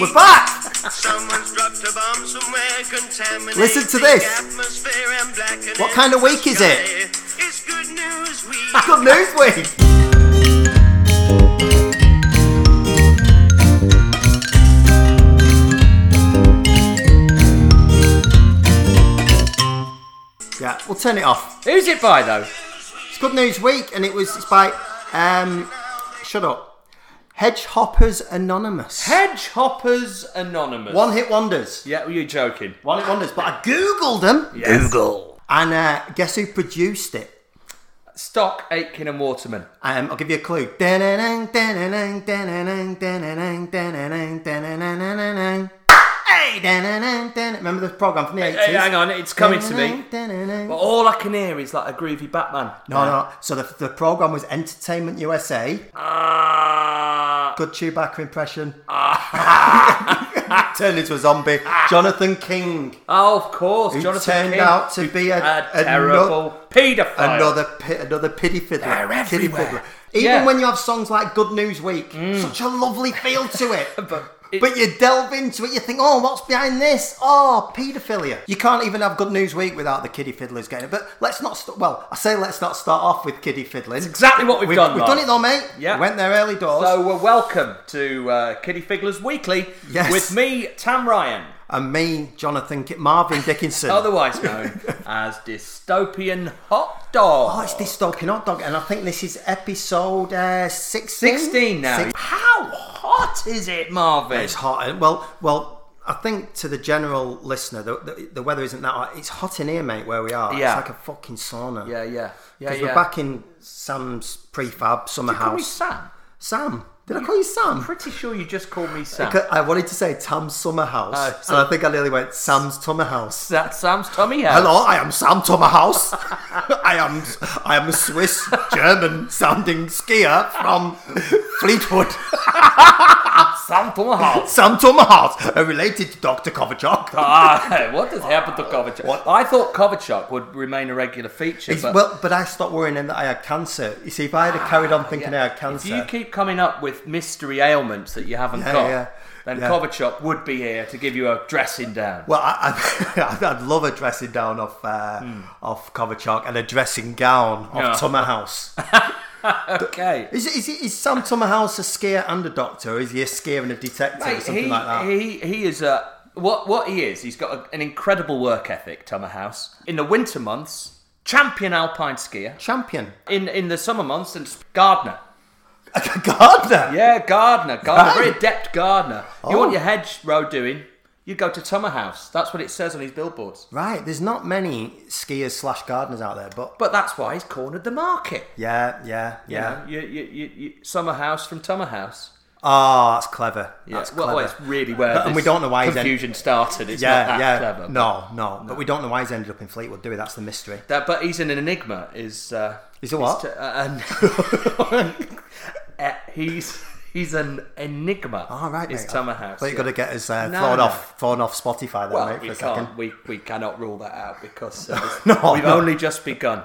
We're back! Someone's dropped a bomb somewhere contaminating Listen to this. atmosphere and blackening What kind of week is it? It's good news week. Good news week! Yeah, we'll turn it off. Who's it by though? It's Good News Week, and it was it's by um, shut up, Hedgehoppers Anonymous. Hedgehoppers Anonymous. One hit wonders. Yeah, were you're joking? One hit wonders. But I googled them. Yes. Google. And uh, guess who produced it? Stock Aitken and Waterman. Um, I'll give you a clue. Hey, remember the program from the eighties? Hey, hang on, it's coming to me. But all I can hear is like a groovy Batman. No, no. So the, the program was Entertainment USA. Ah. Good Chewbacca impression. Turned into a zombie. Jonathan King. oh, of course. Who Jonathan turned King, out to be a- a terrible paedophile. Another pi- another pity fiddler. They're everywhere. fiddler. Even Yeah. Mm. when you have songs like Good News Week, such a lovely feel to it. But it- But you delve into it, you think, oh, what's behind this? Oh, paedophilia. You can't even have Good News Week without the kiddie fiddlers getting it. But let's not, st- well, I say let's not start off with kiddie fiddling. exactly what we've, We've, done. we've done it though, mate. Yeah. We went there early doors. So, uh, welcome to uh, Kiddie Fiddlers Weekly Yes. with me, Tam Ryan, and me, Jonathan, Marvin Dickinson. otherwise known as Dystopian Hot Dog. Oh, it's Dystopian Hot Dog, and I think this is episode uh, 16? 16 now. Six- How hot is it, Marvin? It's hot. Well, well, I think to the general listener, the, the, the weather isn't that hot. It's hot in here, mate, where we are. Yeah. It's like a fucking sauna. Yeah, yeah, yeah, Because yeah. we're back in Sam's prefab summer house. Sam. Sam. Did I call you Sam? Pretty sure you just called me Sam. I wanted to say Tam's Summerhouse, Oh, so- and I think I nearly went Sam's tummer house. That's Sam's tummy house. Hello, I am Sam Tummerhouse. I am I am a Swiss German sounding skier from Fleetwood. Sam Tummerhouse. Sam Tummerhouse, uh, related to Dr. Kovacic. ah, what has happened to Kovacic? I thought Kovacic would remain a regular feature, but well, but I stopped worrying that I had cancer. You see, if I had carried on thinking I had if cancer, you keep coming up with mystery ailments that you haven't Yeah, got, yeah, then yeah. Kovacic would be here to give you a dressing down. well, I, I, I'd love a dressing down off uh, of Kovacic and a dressing gown of Hmm. Yeah. Tummerhouse. Okay. Is, is, is Sam Tummerhouse a skier and a doctor, or is he a skier and a detective, or something he, like that? he he is a what what he is. He's got a, an incredible work ethic. Tummerhouse in the winter months, champion alpine skier. Champion. In in the summer months, and gardener. A gardener. Yeah, gardener, gardener, very adept gardener. You Oh. want your hedge row doing? You go to Tummerhouse. That's what it says on his billboards. Right, there's not many skiers slash gardeners out there, but But that's why he's cornered the market. yeah, yeah, You yeah. know, you, you, you, you, summer house from Tummerhouse. Oh, that's clever. Yeah, That's well, clever. well, it's really where But- and we this don't know why he's en- confusion started. It's yeah, not that yeah. clever. but- no, no, but we don't know why he's ended up in Fleetwood, do we? That's the mystery. That, but he's an enigma. Is uh, He's a what? is to- uh, an- Uh, he's he's an enigma. All right, Is mate. Tummerhouse. But you yeah. got to get us uh, No, thrown no. off, thrown off Spotify, then, Well, mate, for we a can't. second. We, we cannot rule that out because uh, No, we've only just begun.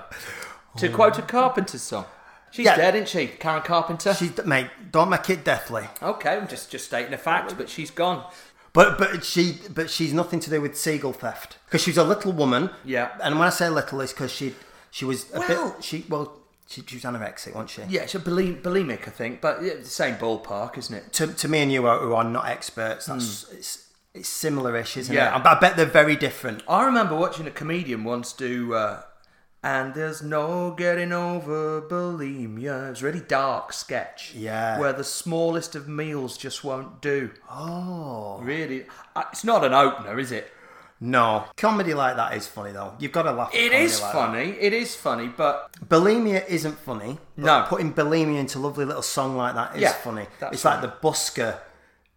To quote a Carpenter song, she's Yeah. dead, isn't she? Karen Carpenter. She's, mate, don't make it deathly. okay, I'm just just stating a fact, but she's gone. But but she but she's nothing to do with seagull theft because she's a little woman. Yeah. And when I say little, it's because she she was a Well- bit she well she, she was anorexic, wasn't she? Yeah, she's bulimic, bulimic, I think, but yeah, the same ballpark, isn't it? to, to me and you are, who are not experts, that's it's, it's similar-ish, isn't. Yeah. it? I, bet they're very different. I remember watching a comedian once do, uh, and there's no getting over bulimia. It was a really dark sketch. Yeah. Where the smallest of meals just won't do. Oh Really, it's not an opener, is it? No, comedy like that is funny though. You've got to laugh. at It is like funny. It is funny, but that. Bulimia isn't funny. No. putting bulimia into a lovely little song like that is Yeah, funny. It's like the busker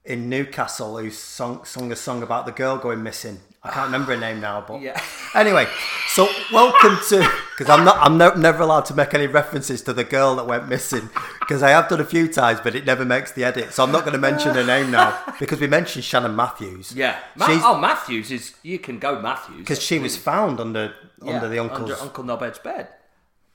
in Newcastle who sung, sung a song about the girl going missing. I can't remember her name now, but Yeah. Anyway, so welcome to because I'm not I'm no, never allowed to make any references to the girl that went missing because I have done a few times, but it never makes the edit. So I'm not going to mention her name now because we mentioned Shannon Matthews. yeah. Ma- she's oh, Matthews is. You can go Matthews because she was found under Yeah, under the uncle's, under Uncle Knobhead's bed.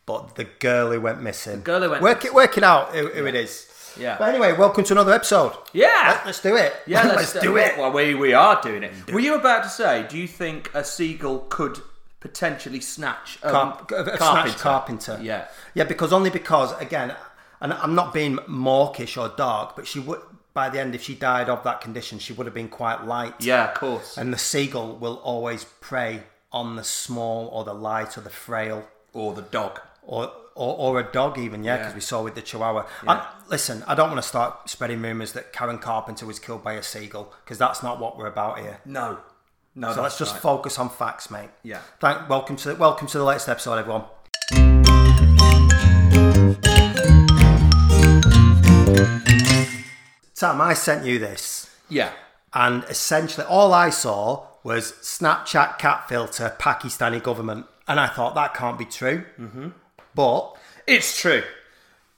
but the girl who went missing, girl who went work it work it out who, who it is. Yeah. But anyway, welcome to another episode. Yeah. Let, us do it. Yeah, let's, do it. Well, we, we are doing it. Were you about to say, do you think a seagull could potentially snatch a Carp- carpenter? snatch carpenter. Yeah. Yeah, because only because again, and I'm not being mawkish or dark, but she would by the end, if she died of that condition, she would have been quite light. Yeah, of course. And the seagull will always prey on the small or the light or the frail Or the dog. or or, or a dog even, yeah, because Yeah. we saw with the Chihuahua. And listen, I don't want to start spreading rumours that Karen Carpenter was killed by a seagull because that's not what we're about here. No. No, So let's just right. focus on facts, mate. Yeah. Thank, welcome to the, welcome to the latest episode, everyone. Sam, I sent you this, Yeah. and essentially all I saw was Snapchat cat filter Pakistani government, and I thought that can't be true. Mm-hmm. But It's true.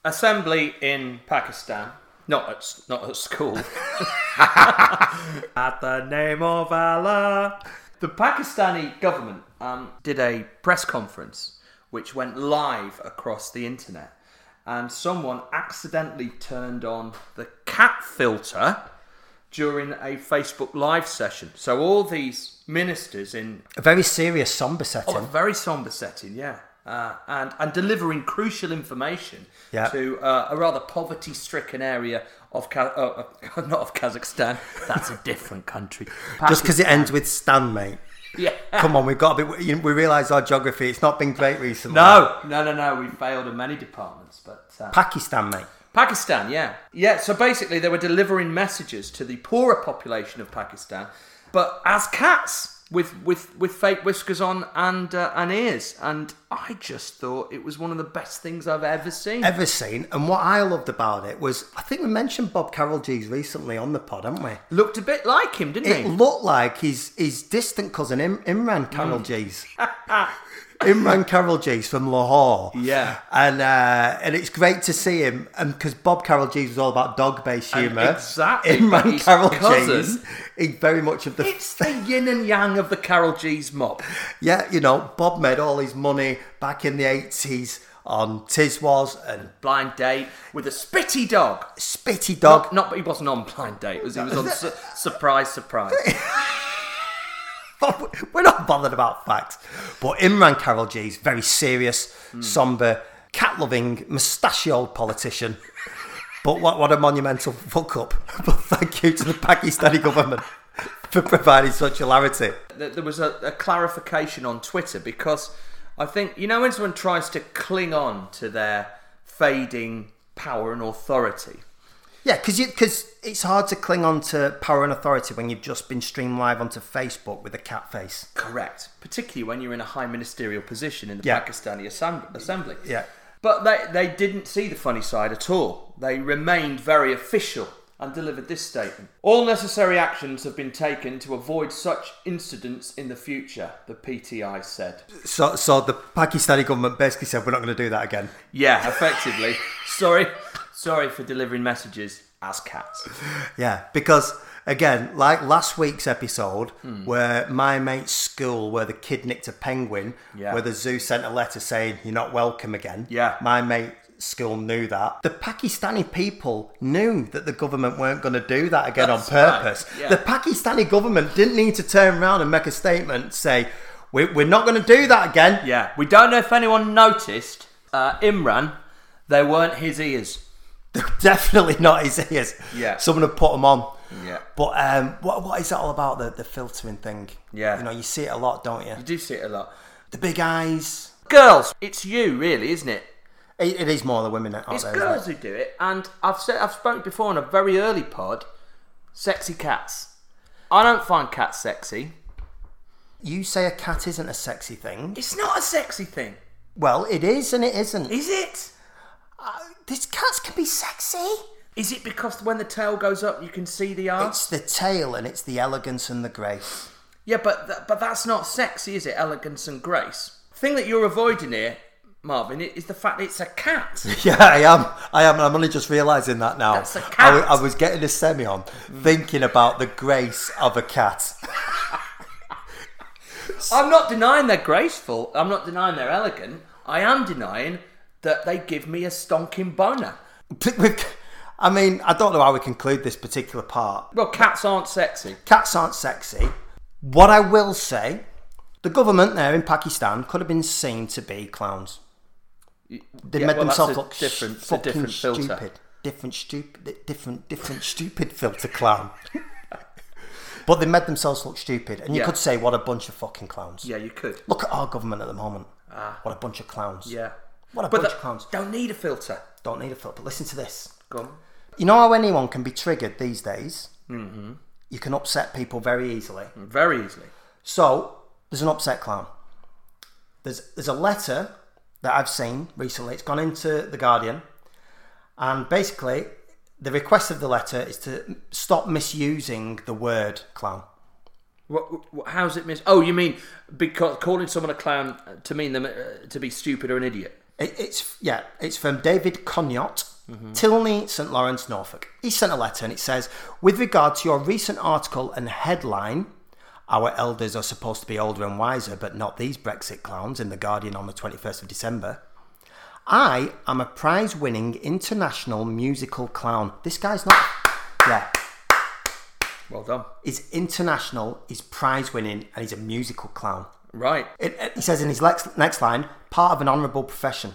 Assembly in Pakistan. Not at not at school. at the name of Allah. The Pakistani government um, did a press conference which went live across the internet, and someone accidentally turned on the cat filter during a Facebook live session. So all these ministers in a very serious somber setting. Oh, a very somber setting, yeah. Uh, and and delivering crucial information Yeah. to uh, a rather poverty-stricken area of Ka- uh, uh, not of Kazakhstan. That's a different country. Just because it ends with Stan, mate. yeah. Come on, we've got to be. you- We realise our geography. It's not been great recently. No, no, no, no. We failed in many departments, but uh, Pakistan, mate. Pakistan, yeah, yeah. So basically, they were delivering messages to the poorer population of Pakistan, but as cats with with with fake whiskers on and uh, and ears. And I just thought it was one of the best things I've ever seen. Ever seen? And what I loved about it was, I think we mentioned Bob Carolgees recently on the pod, haven't we? Looked a bit like him, didn't It he? looked like his his distant cousin Im- Imran Carroll Mm. G's. Imran Carolgees from Lahore. Yeah. and uh, and it's great to see him, and because Bob Carolgees was all about dog-based And humour. exactly, Imran Carroll cousin- G's, he's very much of the It's the yin and yang of the Carolgees mob. yeah. You know, Bob made all his money back in the eighties on Tiswas and Blind date with a spitty dog. Spitty Dog. Not, not he wasn't on blind date. It was, he was on su- surprise, surprise. We're not bothered about facts. But Imran Carolgees very serious, Hmm. somber, cat loving, mustachioed politician. But what, what a monumental fuck up. But thank you to the Pakistani government for providing such hilarity. There there was a, a clarification on Twitter because I think you know when someone tries to cling on to their fading power and authority. Yeah, because it's hard to cling on to power and authority when you've just been streamed live onto Facebook with a cat face. Correct, particularly when you're in a high ministerial position in the Yeah. Pakistani assem- assembly. Yeah. But they, they didn't see the funny side at all. They remained very official and delivered this statement. All necessary actions have been taken to avoid such incidents in the future, the PTI said. So, so the Pakistani government basically said, we're not going to do that again. Yeah, effectively. sorry, sorry for delivering messages as cats. Yeah, because again, like last week's episode, Hmm. where my mate's school, where the kid nicked a penguin, Yeah. where the zoo sent a letter saying you're not welcome again. Yeah. my mate's school knew that. The Pakistani people knew that the government weren't going to do that again That's on right, purpose. yeah. The Pakistani government didn't need to turn around and make a statement, say we, we're not going to do that again. Yeah, we don't know if anyone noticed. Uh, Imran, they weren't his ears. They're definitely not his ears. Yeah. Someone had put them on. Yeah. But um, what, what is that all about, the, the filtering thing? Yeah. You know, you see it a lot, don't you? You do see it a lot. The big eyes. Girls, it's you, really, isn't it? It, it is more the women out It's there. girls isn't who do it, and I've said I've spoken before in a very early pod. Sexy cats. I don't find cats sexy. You say a cat isn't a sexy thing. It's not a sexy thing, Well, it is and it isn't. is it? These cats can be sexy. Is it because when the tail goes up, you can see the arse? It's the tail and it's the elegance and the grace. Yeah, but th- but that's not sexy, is it? Elegance and grace. thing that you're avoiding here, Marvin, is the fact that it's a cat. Yeah, I am. I am. and I'm only just realising that now. That's a cat. I, was getting a semi on, thinking about the grace of a cat. I'm not denying they're graceful. I'm not denying they're elegant. I am denying that they give me a stonking boner. I mean, I don't know how we conclude this particular part. Well, cats aren't sexy. Cats aren't sexy. What I will say, the government there in Pakistan could have been seen to be clowns. They Yeah, made well, themselves look different- fucking different filter. stupid. Different stupid, different, different stupid filter clown. but they made themselves look stupid, and you Yeah. could say, "What a bunch of fucking clowns!" Yeah, you could. Look at our government at the moment. Ah. what a bunch of clowns. Yeah. What a but bunch of clowns. Don't need a filter. Don't need a filter. Listen to this. Go on. You know how anyone can be triggered these days? Mm-hmm. You can upset people very easily. Very easily. So there's an upset clown. There's there's a letter that I've seen recently. It's gone into the Guardian, and basically the request of the letter is to stop misusing the word clown. What, what, how's it miss? Oh, you mean because calling someone a clown to mean them uh, to be stupid or an idiot? It, it's yeah, it's from David Conyot, mm-hmm. Tilney, St Lawrence, Norfolk. He sent a letter and it says, with regard to your recent article and headline, our elders are supposed to be older and wiser, but not these Brexit clowns in the Guardian on the twenty first of December. I am a prize-winning international musical clown. This guy's not. Yeah, Well done. he's international. He's prize-winning, and he's a musical clown. Right. It, it- he says in his next, next line, part of an honourable profession.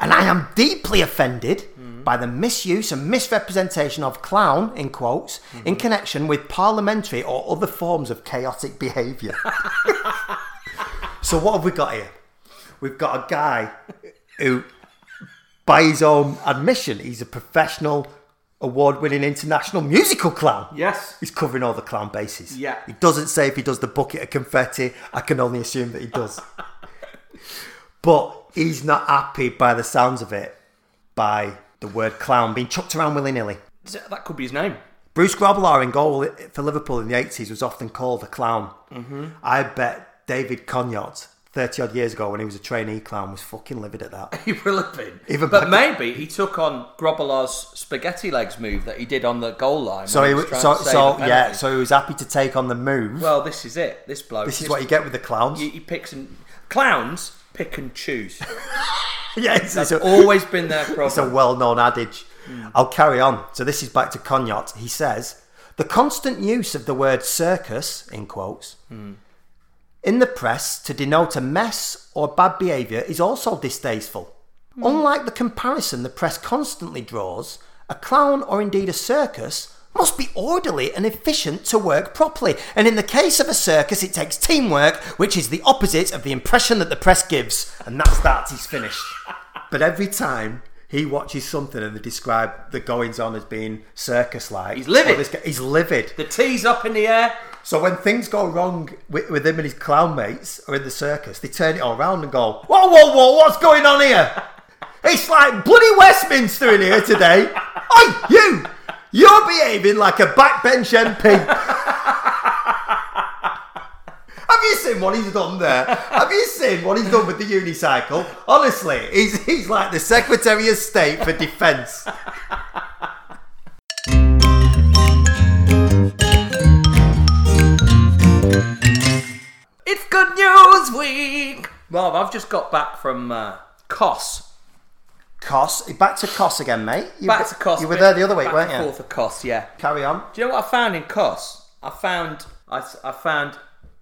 And I am deeply offended by the misuse and misrepresentation of clown, in quotes, in mm-hmm. connection with parliamentary or other forms of chaotic behaviour. so, what have we got here? We've got a guy who, by his own admission, he's a professional, award winning international musical clown. Yes. He's covering all the clown bases. Yeah. He doesn't say if he does the bucket of confetti. I can only assume that he does. But he's not happy by the sounds of it, by the word clown being chucked around willy nilly. That could be his name. Bruce Grobbelaar in goal for Liverpool in the 80s was often called a clown. Mm-hmm. I bet David Conyot, 30 odd years ago when he was a trainee clown, was fucking livid at that. He will have been. Even but maybe he took on Grobbelaar's spaghetti legs move that he did on the goal line. So he was so, so yeah, so he was happy to take on the move. Well, this is it. This bloke. this is just- what you get with the clowns. he, he picks and clowns pick and choose. yeah, it's, That's it's a, always been their It's a well known adage. Hmm. I'll carry on. So this is back to Conyot. He says, the constant use of the word circus, in quotes, hmm. in the press to denote a mess or bad behaviour is also distasteful. Hmm. Unlike the comparison the press constantly draws, a clown or indeed a circus must be orderly and efficient to work properly. And in the case of a circus, it takes teamwork, which is the opposite of the impression that the press gives. And that's that, he's finished. But every time he watches something and they describe the goings on as being circus like, He's livid. He's livid. the tea's up in the air. So when things go wrong with, with him and his clown mates or in the circus, they turn it all around and go, "Whoa, whoa, whoa! What's going on here? It's like bloody Westminster in here today. Oi, you! You're behaving like a backbench MP." Have you seen what he's done there? Have you seen what he's done with the unicycle? Honestly, he's, he's like the Secretary of State for Defence. It's Good News Week. Well, I've just got back from uh, Kos. Kos, back to Kos again, mate. You, Back to Kos. You were there the other week, weren't you? Forth of Kos, yeah. Carry on. Do you know what I found in Kos? I found I found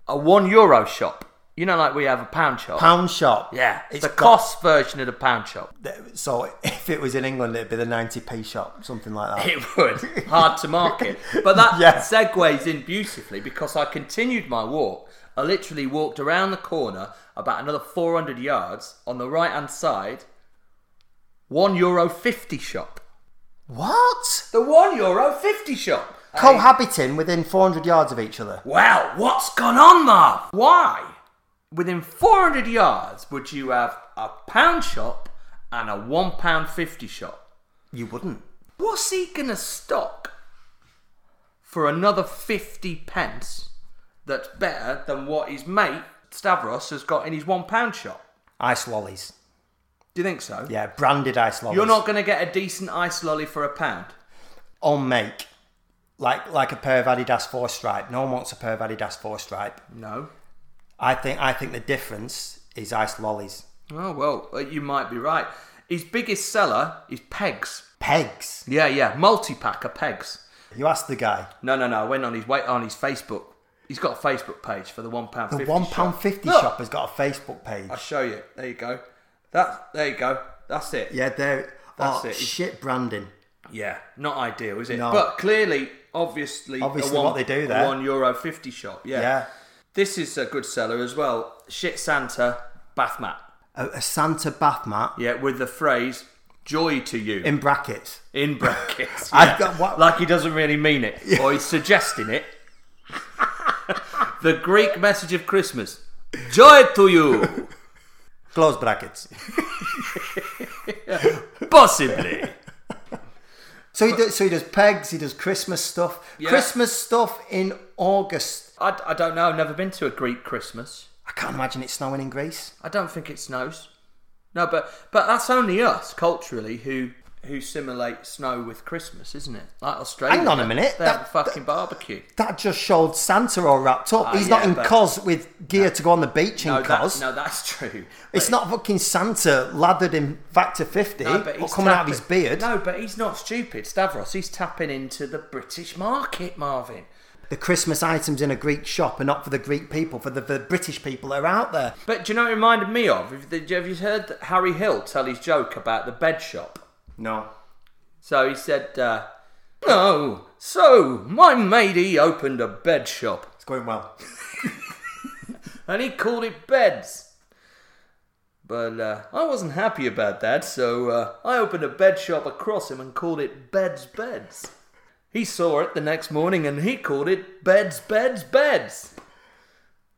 a one euro shop. You know, like we have a pound shop. Pound shop. Yeah, it's the got- Kos version of the pound shop. So if it was in England, it'd be the 90p shop, something like that. It would hard to market, but that Yeah. segues in beautifully because I continued my walk. I literally walked around the corner about another 400 yards on the right hand side. One euro fifty shop. What? The one euro fifty shop. Cohabiting within 400 yards of each other. Well, what's gone on, Marv? Why? Within 400 yards, would you have a pound shop and a one pound fifty shop? You wouldn't. What's he gonna stock for another 50 pence that's better than what his mate Stavros has got in his one pound shop? Ice lollies. Do you think so? Yeah, branded ice lollies. You're not gonna get a decent ice lolly for a pound. on make. Like like a pair of Adidas four stripe. No one wants a pair of Adidas four stripe. No. I think I think the difference is ice lollies. Oh well, uh, you might be right. his biggest seller is pegs. Pegs. Yeah, yeah, multi pack of pegs. You asked the guy. No, no, no. I went on his wait on his Facebook. He's got a Facebook page for the one pound. The one pound fifty Look. shop has got a Facebook page. I'll show you. There you go. That there you go. That's it. Yeah, there. That's oh, it. shit branding. Yeah, not ideal, is it? No. But clearly, obviously, Obviously one, what they do there. one euro fifty shop. Yeah. Yeah. This is a good seller as well. Shit Santa bath mat. A, a Santa bath mat Yeah, with the phrase "joy to you" in brackets. in brackets. I've got what- Like he doesn't really mean it, or he's suggesting it. the Greek message of Christmas: "Joy to you." Close brackets. Possibly. So he does. So he does pegs. He does Christmas stuff. Yeah. Christmas stuff in August. I, I don't know. I've never been to a Greek Christmas. I can't imagine it snowing in Greece. I don't think it snows. No, but but that's only us culturally who who simulate snow with Christmas, isn't it? Like Australia. Hang on a minute, They have a that- fucking barbecue. That just showed Santa all wrapped up. Ah, He's yeah, not in Kos with gear to go on the beach in No, that, Kos. no, that's true. It's not fucking Santa lathered in factor 50 No, but or he's coming out of his beard. No, but he's not stupid, Stavros. He's tapping into the British market, Marvin. The Christmas items in a Greek shop are not for the Greek people, for the, the British people that are out there. But do you know what it reminded me of? Have you heard Harry Hill tell his joke about the bed shop? No. So he said, uh, "No, so my matey opened a bed shop, It's going well. and he called it Beds." But uh, I wasn't happy about that, so uh, I opened a bed shop across him and called it Beds Beds. He saw it the next morning and he called it Beds Beds Beds.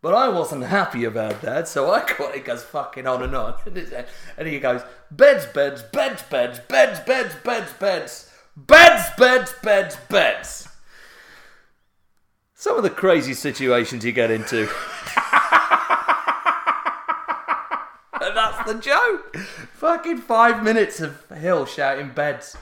But I wasn't happy about that, so I called it goes fucking on and on. And he goes, Beds Beds Beds Beds Beds Beds Beds Beds Beds Beds Beds Beds. Some of the crazy situations you get into. And that's the joke. Fucking five minutes of Hill shouting beds.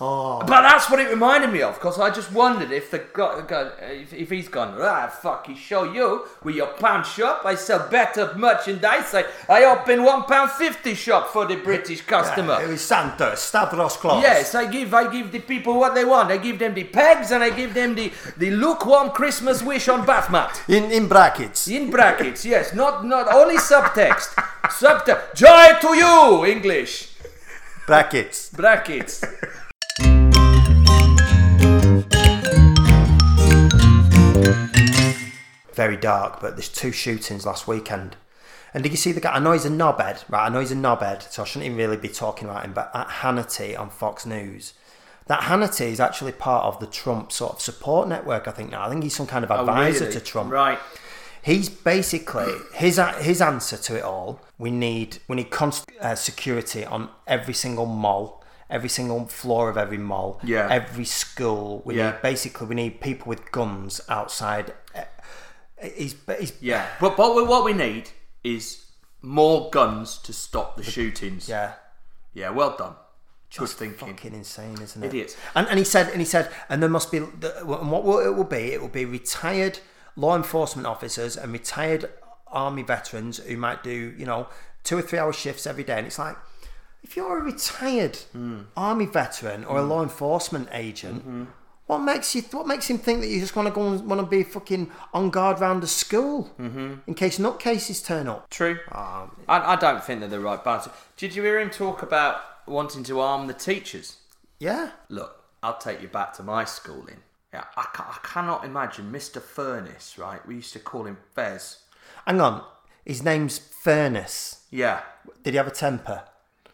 Oh. But that's what it reminded me of, because I just wondered if the guy, if, if he's gone, ah, fucking show you with your pound shop. I sell better merchandise. I, I open one pound fifty shop for the British customer. It was Santa, Stavros Claus. Yes, I give I give the people what they want. I give them the pegs and I give them the, the lukewarm Christmas wish on bath mat. In, in brackets. In brackets, yes, not not only subtext. Subtext. Joy to you, English. Brackets. Brackets. Very dark, but there's two shootings last weekend. And did you see the guy? I know he's a knobhead, right? I know he's a knobhead, so I shouldn't even really be talking about him. But at Hannity on Fox News, that Hannity is actually part of the Trump sort of support network. I think now. I think he's some kind of advisor Really? to Trump. Right. He's basically his his answer to it all. We need we need const, uh, security on every single mall, every single floor of every mall, Yeah. every school. We Yeah. need basically we need people with guns outside. He's, he's Yeah. But but what we need is more guns to stop the shootings. yeah. Yeah. Well done. Just thinking. fucking insane, isn't it? Idiots. And, and he said, and he said, and there must be, and what will, it will be, it will be retired law enforcement officers and retired army veterans who might do, you know, two or three hour shifts every day. And it's like, if you're a retired Hmm. army veteran or a law enforcement agent, what makes you? What makes him think that you just want to go and want to be fucking on guard round the school Mm-hmm. in case nutcases turn up? True. Um, I, I don't think they're the right balance. Did you hear him talk about wanting to arm the teachers? yeah, Look, I'll take you back to my schooling. Yeah, I, I cannot imagine Mr. Furnace, right? We used to call him Fez. hang on. His name's Furnace. Yeah, Did he have a temper?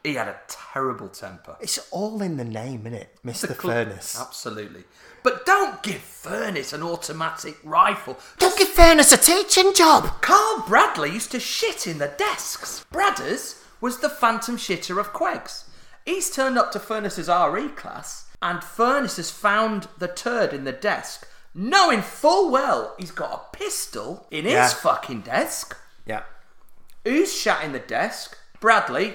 He had a terrible temper. It's all in the name, innit? Mr. Cl- Furnace. Absolutely. But don't give Furnace an automatic rifle. Don't give Furnace a teaching job! Carl Bradley used to shit in the desks. Bradders was the phantom shitter of Quegs. He's turned up to Furnace's RE class, and Furnace has found the turd in the desk, knowing full well he's got a pistol in his Yeah. fucking desk. Yeah. Who's shat in the desk? Bradley.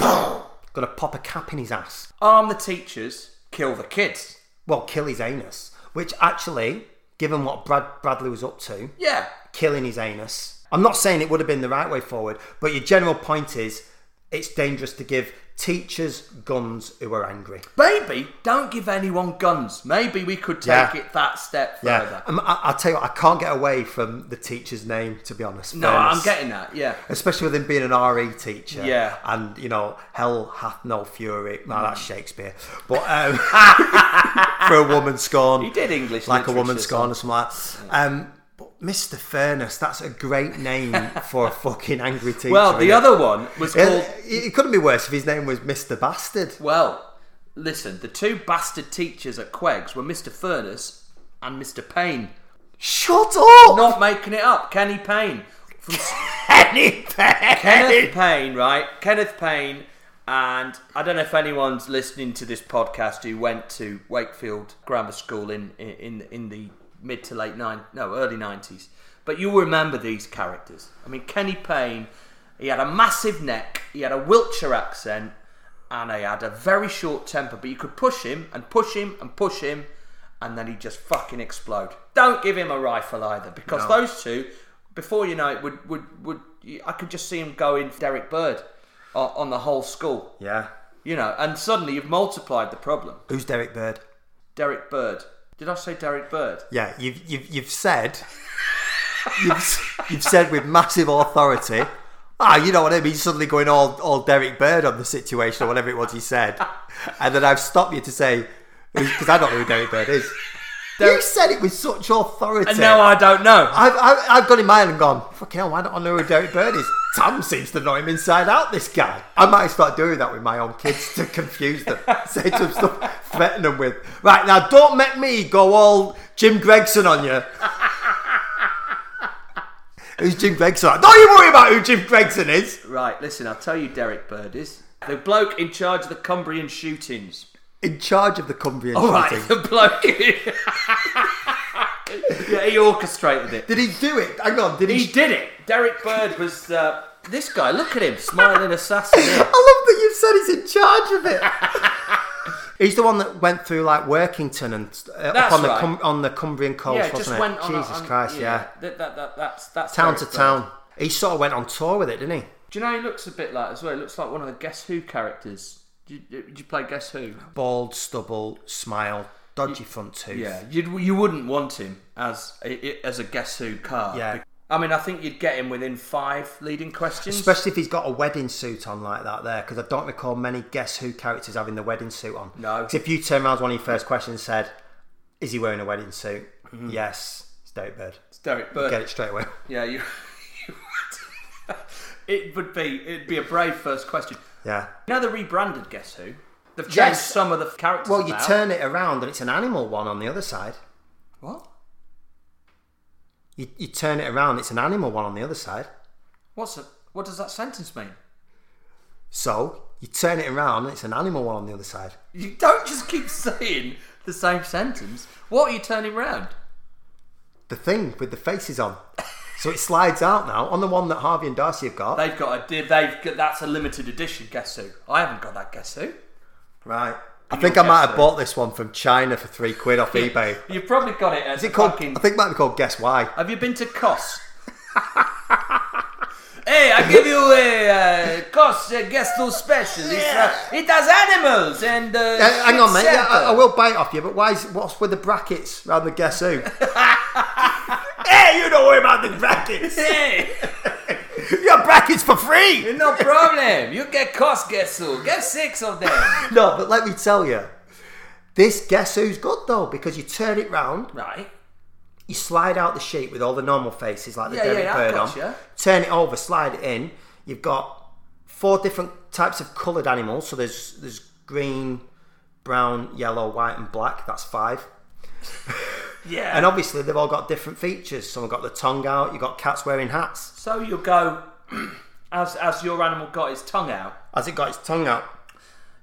Got to pop a cap in his ass. Arm the teachers, kill the kids. Well, kill his anus. Which actually, given what Brad Bradley was up to, Yeah. killing his anus. I'm not saying it would have been the right way forward, but your general point is it's dangerous to give teachers guns who are angry. Maybe don't give anyone guns. Maybe we could take Yeah. it that step Yeah, further. um, I, I'll tell you, what, I can't get away from the teacher's name. To be honest, No, Fairness. I'm getting that. Yeah. especially with him being an RE teacher. Yeah. and you know, hell hath no fury. No, that's Shakespeare. But um, for a woman scorned, He did English like a woman literature, scorned or something like that. Um, but Mr. Fairness, that's a great name for a fucking angry teacher. Well, the other one was called. It, it couldn't be worse if his name was Mr. Bastard. Well, listen, the two bastard teachers at Queggs were Mr. Furness and Mr. Payne. Shut up! Not making it up. Kenny Payne. From Penny Payne. Kenneth Payne, right? Kenneth Payne. And I don't know if anyone's listening to this podcast who went to Wakefield Grammar School in in in the mid to late nine no early nineties, but you remember these characters. I mean, Kenny Payne, he had a massive neck, he had a Wiltshire accent, and he had a very short temper. But you could push him and push him and push him, and then he'd just fucking explode. Don't give him a rifle either, because No. those two, before you know it, would would would I could just see him going Derrick Bird on, on the whole school, Yeah. you know, and suddenly you've multiplied the problem. Who's Derrick Bird? Derrick Bird. Did I say Derrick Bird? Yeah, you've you've you've said you've you've said with massive authority. Ah, you know what I mean? Suddenly going all all Derrick Bird on the situation or whatever it was he said, and then I've stopped you to say because I don't know who Derrick Bird is. You said it with such authority. And now I don't know. I've, I've, I've got in my head and gone, fucking hell, why don't I know who Derrick Bird is? Tom seems to know him inside out, this guy. I might start doing that with my own kids to confuse them. Say some stuff, threaten them with, right, now don't make me go all Jim Gregson on you. Who's Jim Gregson? Don't you worry about who Jim Gregson is. Right, listen, I'll tell you Derrick Bird is. The bloke in charge of the Cumbrian shootings. In charge of the Cumbrian All right, shooting. the bloke. yeah, he orchestrated it. Did he do it? Hang on, did he? He did it. Derrick Bird was uh, this guy. Look at him, smiling assassin. I love that you said he's in charge of it. he's the one that went through like Workington and uh, up on the. Cum- on the Cumbrian coast, Yeah, wasn't just it? went on. Jesus on- Christ, yeah. That, that, that, that's that's Town to town. He sort of went on tour with it, didn't he? Do you know he looks a bit like as well? He looks like one of the Guess Who characters. Did you, did you play Guess Who? Bald, stubble, smile, dodgy front tooth. Yeah, you you wouldn't want him as a, as a Guess Who card. Yeah. I mean, I think you'd get him within five leading questions. Especially if he's got a wedding suit on like that there, because I don't recall many Guess Who characters having the wedding suit on. No. 'Cause if you turn around to one of your first questions and said, is he wearing a wedding suit? Mm-hmm. Yes. It's Derrick Bird. it's Derrick Bird. Get it straight away. Yeah, you. you would. it would be it'd be a brave first question. Yeah. You know the rebranded Guess Who? They've changed Yes. some of the characters. Well, you about. turn it around and it's an animal one on the other side. What? You, you turn it around, it's an animal one on the other side. What's a, What does that sentence mean? So you turn it around, and it's an animal one on the other side. You don't just keep saying the same sentence. What are you turning round? The thing with the faces on. So it slides out now on the one that Harvey and Darcy have got. They've got a. They've got, that's a limited edition. Guess Who? I haven't got that. Guess Who? right. I think I might have Who. bought this one from China for three quid off eBay. You've probably got it. As Is it called? Fucking, I think it might be called Guess Why. Have you been to Kos? hey, I give you a uh, Kos uh, Guess Who special. It's, uh, it has animals and. Uh, Uh, hang on, mate. Yeah, I, I will bite off you, but why is what's with the brackets around the Guess Who? hey, you don't worry about the brackets. Hey, Your brackets for free. no problem. You get cost guess Who. Get six of them. No, but let me tell you, this Guess Who's good though because you turn it round, Right. you slide out the sheet with all the normal faces like the Yeah, Derek yeah, Bird I've on, turn it over, slide it in. You've got four different types of coloured animals. So there's there's green, brown, yellow, white, and black. That's five. Yeah. And obviously they've all got different features. Some have got the tongue out. You've got cats wearing hats. So you'll go as as your animal got his tongue out. Has it got its tongue out?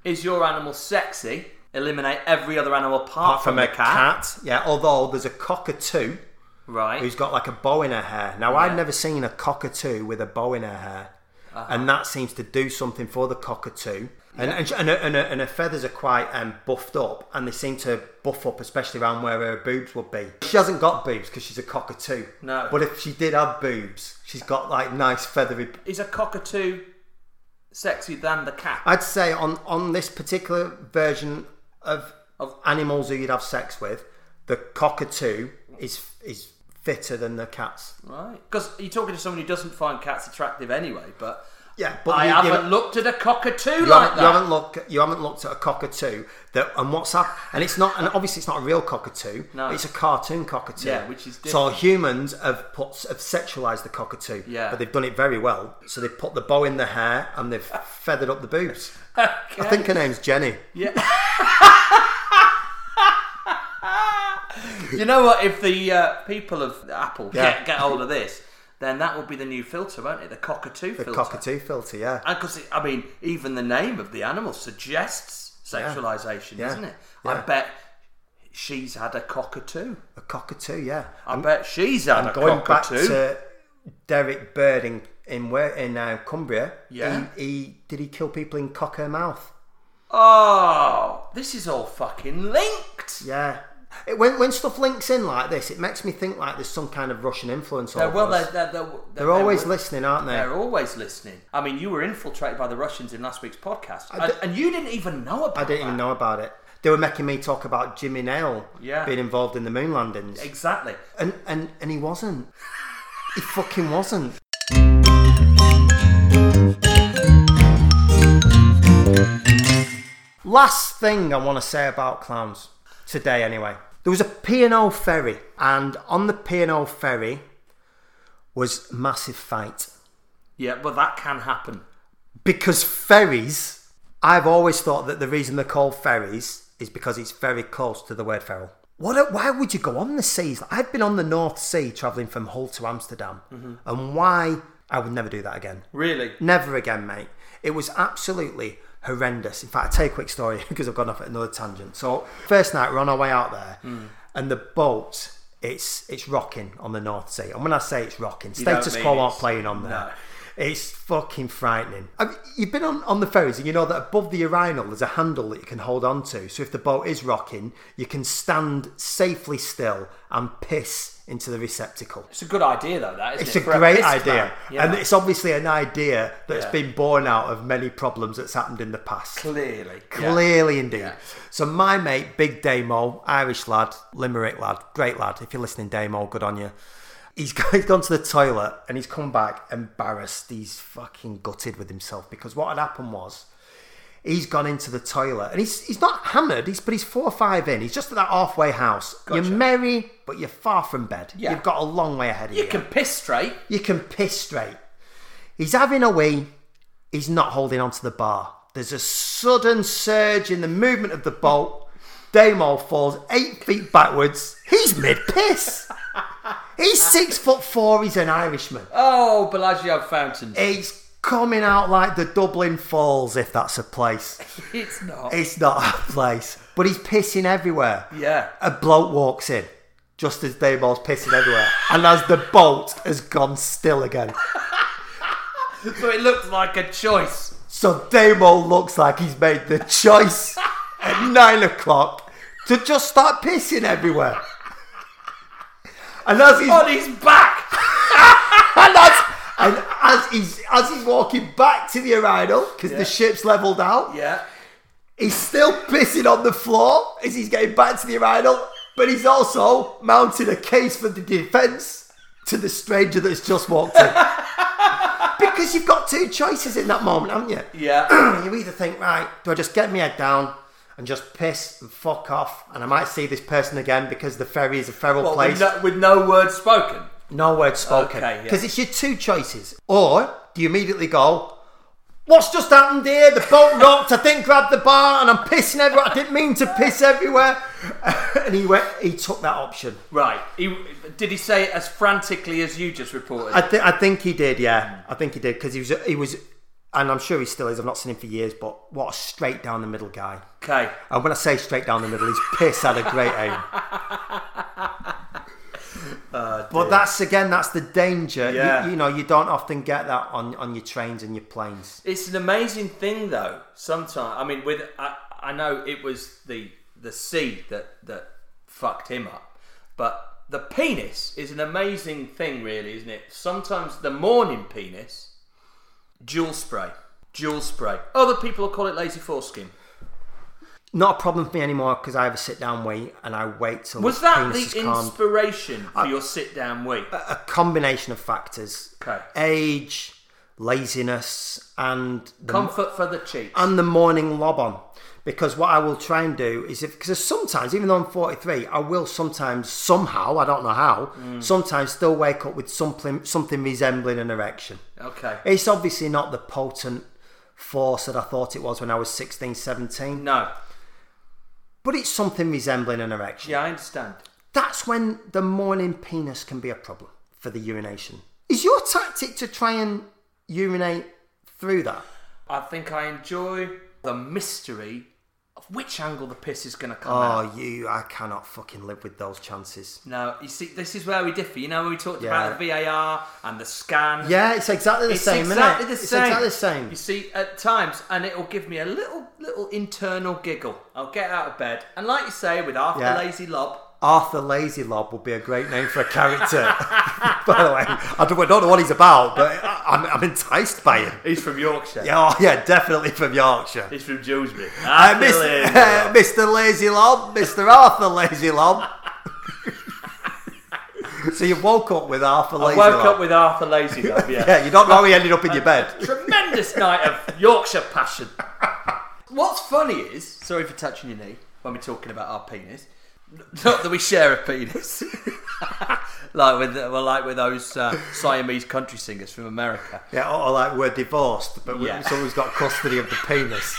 Is your animal sexy? Eliminate every other animal apart, Apart from the a cat. cat. Yeah, although there's a cockatoo Right. who's got like a bow in her hair. Now, I've never seen a cockatoo with a bow in her hair. Uh-huh. And that seems to do something for the cockatoo. And, and, and, her, and, her, and her feathers are quite um, buffed up, and they seem to buff up, especially around where her boobs would be. She hasn't got boobs because she's a cockatoo. No. But if she did have boobs, she's got like nice feathery. Is a cockatoo sexier than the cat. I'd say on on this particular version of Of- animals who you'd have sex with, the cockatoo is is fitter than the cats. Right. Because you're talking to someone who doesn't find cats attractive anyway, but Yeah, but I you- you haven't don't- looked at a cockatoo You, like haven't, that. you haven't looked. You haven't looked at a cockatoo that and what's up. And it's not. And obviously, it's not a real cockatoo. No. it's a cartoon cockatoo. Yeah, which is so humans have put have sexualized the cockatoo. Yeah. but they've done it very well. So they've put the bow in the hair and they've feathered up the boobs. I think her name's Jenny. Yeah. you know what? If the uh, people of Apple Yeah. get, get hold of this, then that will be the new filter, won't it? The cockatoo The filter. cockatoo filter. Yeah. Because I mean, even the name of the animal suggests sexualization, Yeah. isn't it? I Yeah. bet she's had a cockatoo. A cockatoo. Yeah. I bet she's had a Going back cockatoo. to Derrick Bird in in where in uh, Cumbria. Yeah. He, he did he kill people in Cockermouth? Oh, this is all fucking linked. Yeah. It, when, when stuff links in like this, it makes me think like there's some kind of Russian influence They're, well, they're, they're, they're, They're always listening, aren't they? They're always listening. I mean, you were infiltrated by the Russians in last week's podcast, and, and you didn't even know about I didn't even know about it. They were making me talk about Jimmy Nail Yeah. being involved in the moon landings. Exactly. And, and, and he wasn't. He fucking wasn't. Last thing I want to say about clowns today, anyway. There was a P&O ferry, and on the P&O ferry was massive fight Yeah, but that can happen. because ferries. I've always thought that the reason they're called ferries is because it's very close to the word feral. What? Why would you go on the seas? I've been on the North Sea traveling from Hull to Amsterdam, mm-hmm. and why? I would never do that again. Really? Never again, mate. It was absolutely horrendous. In fact, I'll tell you a quick story because I've gone off at another tangent. So, first night, we're on our way out there, and the boat, it's it's rocking on the North Sea. And when I say it's rocking, status quo aren't playing on there. no. It's fucking frightening. I mean, you've been on, on the ferries and you know that above the urinal there's a handle that you can hold on to. So if the boat is rocking, you can stand safely still and piss into the receptacle. It's a good idea, though. That isn't It's it? a For great piss idea. Yeah. And it's obviously an idea that's Yeah. been born out of many problems that's happened in the past. clearly, Clearly, indeed. Yeah. So, my mate, Big Damo, Irish lad, Limerick lad, great lad. If you're listening, Damo, good on you. He's gone to the toilet and he's come back embarrassed. He's fucking gutted with himself because what had happened was he's gone into the toilet and he's he's not hammered, he's but he's four or five in. He's just at that halfway house. Gotcha. You're merry, but you're far from bed. Yeah. You've got a long way ahead of You you. can piss straight. You can piss straight. He's having a wee. He's not holding onto the bar. There's a sudden surge in the movement of the boat. Damo falls eight feet backwards. He's mid piss. He's six foot four. He's an Irishman. Oh, Bellagio fountains. He's coming out like the Dublin Falls, if that's a place. It's not. It's not a place, but he's pissing everywhere. Yeah. A bloke walks in just as Damo's pissing everywhere, and as the boat has gone still again. So it looks like a choice. So Damo looks like he's made the choice at nine o'clock to just start pissing everywhere. And as he's, On his back. and as, and as he's as he's walking back to the urinal because Yeah. the ship's leveled out, Yeah. he's still pissing on the floor as he's getting back to the urinal, but he's also mounting a case for the defence to the stranger that's just walked in. because you've got two choices in that moment, haven't you? Yeah. you either think, right, do I just get my head down and just piss and fuck off, and I might see this person again because the ferry is a feral Well, place, with, no, with no words spoken. No word spoken. Okay, yeah. Because it's your two choices. Or do you immediately go, What's just happened here? The boat rocked. I think grabbed the bar, and I'm pissing everywhere. I didn't mean to piss everywhere. and he went. He took that option. Right. He, did he say it as frantically as you just reported? I think. I think he did. Yeah, I think he did because he was. He was, and I'm sure he still is. I've not seen him for years, but what a straight down the middle guy. okay. And when I say straight down the middle, he's piss had a great aim. but that's again, that's the danger. You- Yeah. You, know, you don't often get that on, on your trains and your planes. It's an amazing thing, though. Sometimes, I mean, with I, I know it was the the sea that that fucked him up, but the penis is an amazing thing, really, isn't it? Sometimes the morning penis, jewel spray, Jewel spray. Other people will call it lazy foreskin. Not a problem for me anymore because I have a sit down wait and I wait till Was that the calmed. inspiration for your sit down week? a combination of factors. Okay. Age, laziness, and the, Comfort for the cheeks. and the morning lob on. Because what I will try and do is if because sometimes, even though I'm 43, I will sometimes somehow, I don't know how, Mm. sometimes still wake up with something something resembling an erection. okay. It's obviously not the potent force that I thought it was when I was 16, 17, No. But it's something resembling an erection. Yeah, I understand. That's when the morning penis can be a problem for the urination. Is your tactic to try and urinate through that? I think I enjoy the mystery which angle the piss is going to come oh, out. Oh, you, I cannot fucking live with those chances. No, you see, this is where we differ. You know, when we talked Yeah. about the VAR and the scan. Yeah, it's exactly the It's same, exactly innit? the it's same. exactly the same. You see, at times, and it will give me a little, little internal giggle. I'll get out of bed, and like you say, with half Yeah. a lazy lob, Arthur Lazy Lob would be a great name for a character. by the way, I don't, I don't know what he's about, but I'm, I'm enticed by him. he's from Yorkshire. Yeah, oh, yeah, definitely from Yorkshire. He's from Dewsbury. Uh, Ah, Mr. Uh. Lazy Lob, Mr. Arthur Lazy Lob. so you woke up with Arthur I woke up with Arthur Lazy Lob, yeah. Yeah, you don't know how he ended up in your bed. Tremendous night of Yorkshire passion. What's funny is, sorry for touching your knee when we're talking about our penis. Not that we share a penis, like with well, like with those uh, Siamese country singers from America. Yeah, or, or like we're divorced, but we Yeah. someone's got custody of the penis.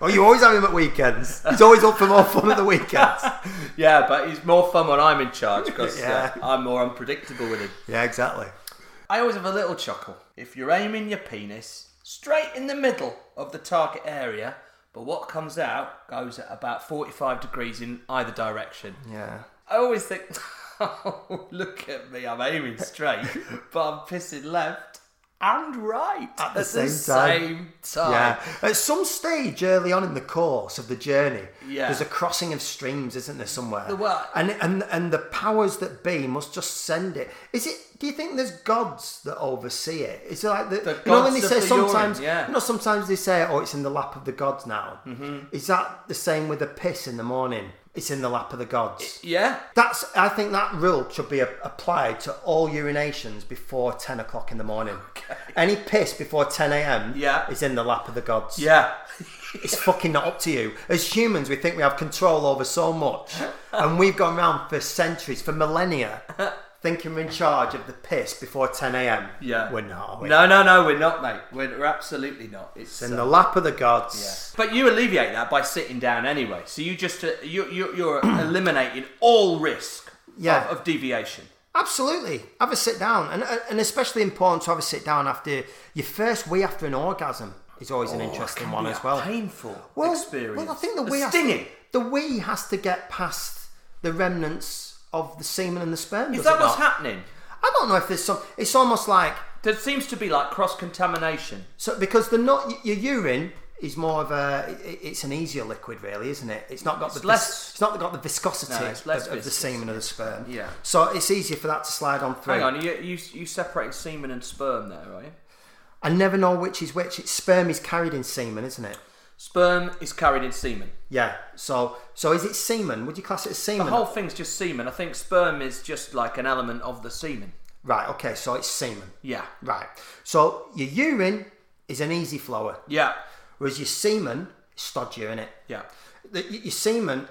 oh, you always have him at weekends. He's always up for more fun at the weekends. Yeah, but he's more fun when I'm in charge because Yeah. uh, I'm more unpredictable with him. Yeah, exactly. I always have a little chuckle if you're aiming your penis straight in the middle of the target area, but what comes out goes at about 45 degrees in either direction. Yeah. I always think, oh, look at me, I'm aiming straight, but I'm pissing left and right At the same time. same time. Yeah. At some stage early on in the course of the journey, Yeah. there's a crossing of streams, isn't there, somewhere? The what? And and and the powers that be must just send it. Is it? Do you think there's gods that oversee it? it? Is it like the, The you know when they say the urine, sometimes? yeah. You know sometimes they say, "Oh, it's in the lap of the gods now." Mm-hmm. Is that the same with the piss in the morning? It's in the lap of the gods. Yeah, That's. I think that rule should be applied to all urinations before ten o'clock in the morning. Any piss before ten a.m. Yeah. is in the lap of the gods. yeah. It's fucking not up to you. As humans, we think we have control over so much, and we've gone around for centuries, for millennia, thinking you're in charge of the piss before ten a.m. Yeah. we're not. are we? No, no, no, we're not, mate. We're, we're absolutely not. It's It's in uh, the lap of the gods. Yeah. But you alleviate that by sitting down anyway. So you just uh, you, you you're eliminating all risk Yeah. of, of deviation. Absolutely. Have a sit down, and and especially important to have a sit down after your first wee after an orgasm is always an interesting one as well. Painful well, experience. Well, I think the wee stinging. to, the wee has to get past the remnants of the semen and the sperm. Is that what's not? happening? I don't know if there's some. It's almost like There seems to be like cross contamination. so because the not your urine is more of a. It's an easier liquid, really, isn't it? It's not got It's the less- It's not got the viscosity No, of, of the semen or the sperm. Yeah. So it's easier for that to slide on through. Hang on, you you you separate semen and sperm there, are you? I never know which is which. It's sperm is carried in semen, isn't it? Sperm is carried in semen. Yeah. So so is it semen? Would you class it as semen? The whole thing's just semen. I think sperm is just like an element of the semen. Right. Okay. So it's semen. Yeah. Right. So your urine is an easy flower, Yeah. whereas your semen is stodgier in it. Yeah. The, your semen.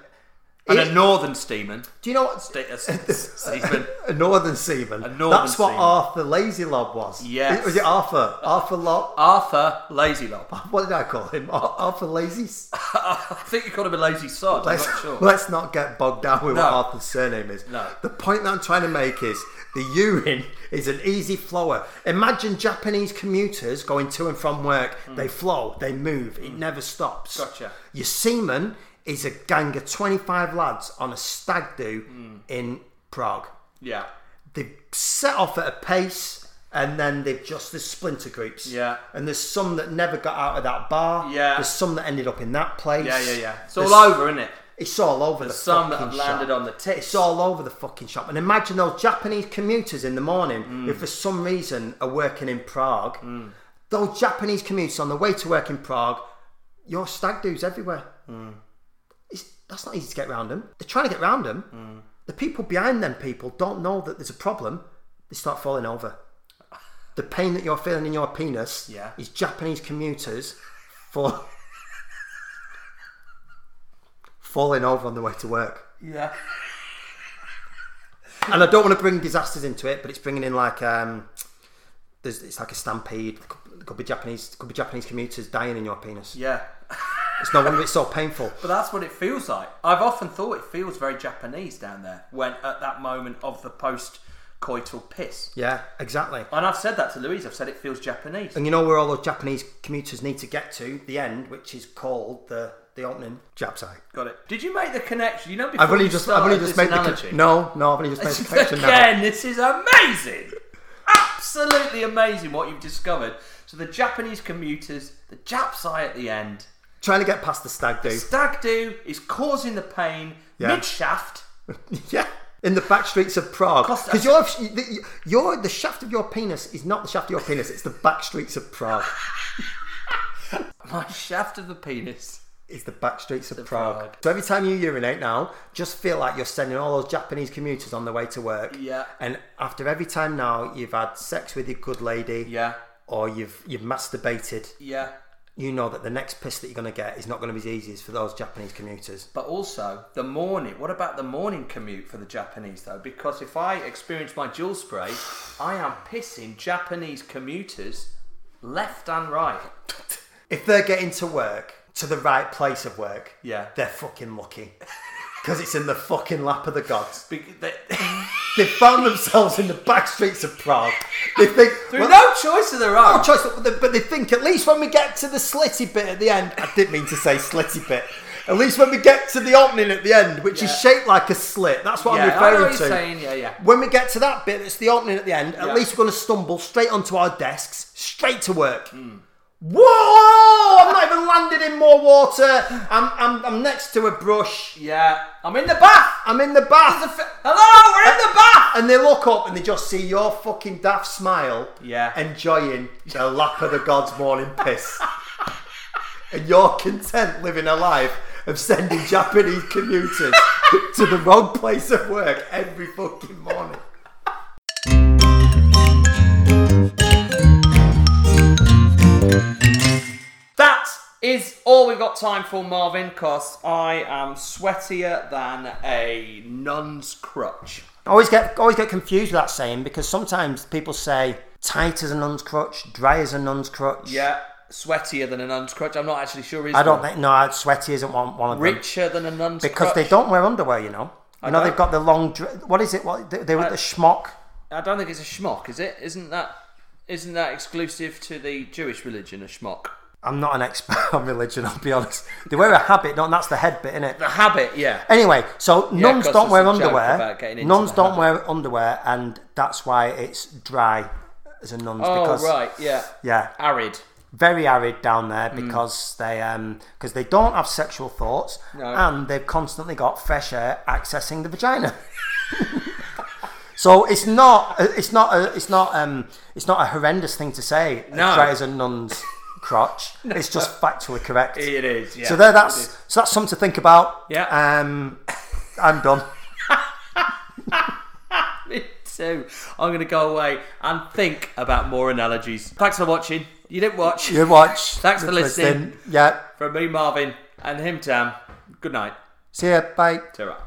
And it- a northern semen. do you know what? Sta- a s- semen. A northern seaman. A northern That's what seaman. Arthur Lazy Lob was. Yes. Was it Arthur? Arthur Lob? Arthur Lazy Lob. What did I call him? Ar- Arthur Lazy? I think you called him a lazy sod. I'm Let's, not sure. let's not get bogged down with No. what Arthur's surname is. No. The point that I'm trying to make is the urine is an easy flower. Imagine Japanese commuters going to and from work. Hmm. They flow, they move, it never stops. Gotcha. Your semen is a gang of 25 lads on a stag do Hmm. in Prague. Yeah. they've set off at a pace and then they've just there's splinter groups. Yeah. And there's some that never got out of that bar. Yeah. There's some that ended up in that place. Yeah, yeah, yeah. It's There's- all over, isn't it? It's all over the some that have landed shop. on the. It's all over the fucking shop. And imagine those Japanese commuters in the morning Mm. who for some reason are working in Prague. those Japanese commuters on the way to work in Prague, your stag do's everywhere. It's, that's not easy to get around them. They're trying to get around them. The people behind them people don't know that there's a problem. They start falling over. The pain that you're feeling in your penis Yeah. is Japanese commuters for falling over on the way to work. Yeah. And I don't want to bring disasters into it, but it's bringing in like um, there's it's like a stampede. There could, there could be Japanese could be Japanese commuters dying in your penis. Yeah. It's not no wonder it's so painful. But that's what it feels like. I've often thought it feels very Japanese down there when at that moment of the post coital piss. Yeah, exactly. And I've said that to Louise. I've said it feels Japanese. And you know where all those Japanese commuters need to get to the end, which is called the the opening Jap site. Got it. Did you make the connection? You know, before I've only just I've only just made the analogy. con- no no I've only just made the connection now. Again, this is amazing. Absolutely amazing what you've discovered. So the Japanese commuters, the Japs eye at the end. Trying to get past the stag do. Stag do is causing the pain Yeah. mid shaft. yeah. In the back streets of Prague, because you're, you're the shaft of your penis is not the shaft of your penis; it's the back streets of Prague. My shaft of the penis. It's the back streets of Prague. Prague. So every time you urinate now, just feel like you're sending all those Japanese commuters on their way to work. Yeah. And after every time now you've had sex with your good lady, Yeah. or you've you've masturbated, Yeah. You know that the next piss that you're going to get is not going to be as easy as for those Japanese commuters. But also the morning. What about the morning commute for the Japanese though? Because if I experience my dual spray, I am pissing Japanese commuters left and right. If they're getting to work to the right place of work, Yeah. they're fucking lucky. Because it's in the fucking lap of the gods. Be- they- They found themselves in the back streets of Prague. They think Through well, no choice of their own. no choice, but they- but they think at least when we get to the slitty bit at the end, I didn't mean to say slitty bit. At least when we get to the opening at the end, which is shaped like a slit, that's what I'm Yeah, I know referring what to. saying. Yeah, yeah. When we get to that bit, that's the opening at the end. At Yeah. least we're going to stumble straight onto our desks, straight to work. Hmm. Whoa! I'm not even landed in more water. I'm, I'm, I'm next to a brush. Yeah. I'm in the bath. I'm in the The bath. f- Hello, we're in the bath. And they look up and they just see your fucking daft smile Yeah. enjoying the lap of the god's morning piss. and you're content living a life of sending Japanese commuters to the wrong place of work every fucking morning. Is all we've got time for, Marvin, because I am sweatier than a nun's crutch. I always get always get confused with that saying because sometimes people say tight as a nun's crutch, dry as a nun's crutch. Yeah, sweatier than a nun's crutch. I'm not actually sure is I don't one. think no, sweaty isn't one, one of them richer than a nun's because crutch. Because they don't wear underwear. You know, I know they've got the long. What is it? What they, they were the uh, schmock. I don't think it's a schmock, is it? Isn't that isn't that exclusive to the Jewish religion? A schmock. I'm not an expert on religion. I'll be honest. They wear a habit, don't? That's the head bit, isn't it? The habit, yeah. Anyway, so nuns don't wear there's a joke underwear. about getting into Nuns don't habit. wear underwear, and that's why it's dry as a nun's Oh because right, yeah. yeah, Arid. very arid down there Hmm. because they um because they don't have sexual thoughts No. and they've constantly got fresh air accessing the vagina. so it's not it's not a, it's not um it's not a horrendous thing to say. No. dry as a nun's crotch. It's just factually correct. It is. Yeah. So there, that's so that's something to think about. Yeah. Um, I'm done. Me too. I'm going to go away and think about more analogies. Thanks for watching. You didn't watch. You didn't watch. Thanks for listening. Yeah. From me, Marvin, and him, Tam. Good night. See ya. Bye. Ta-ra.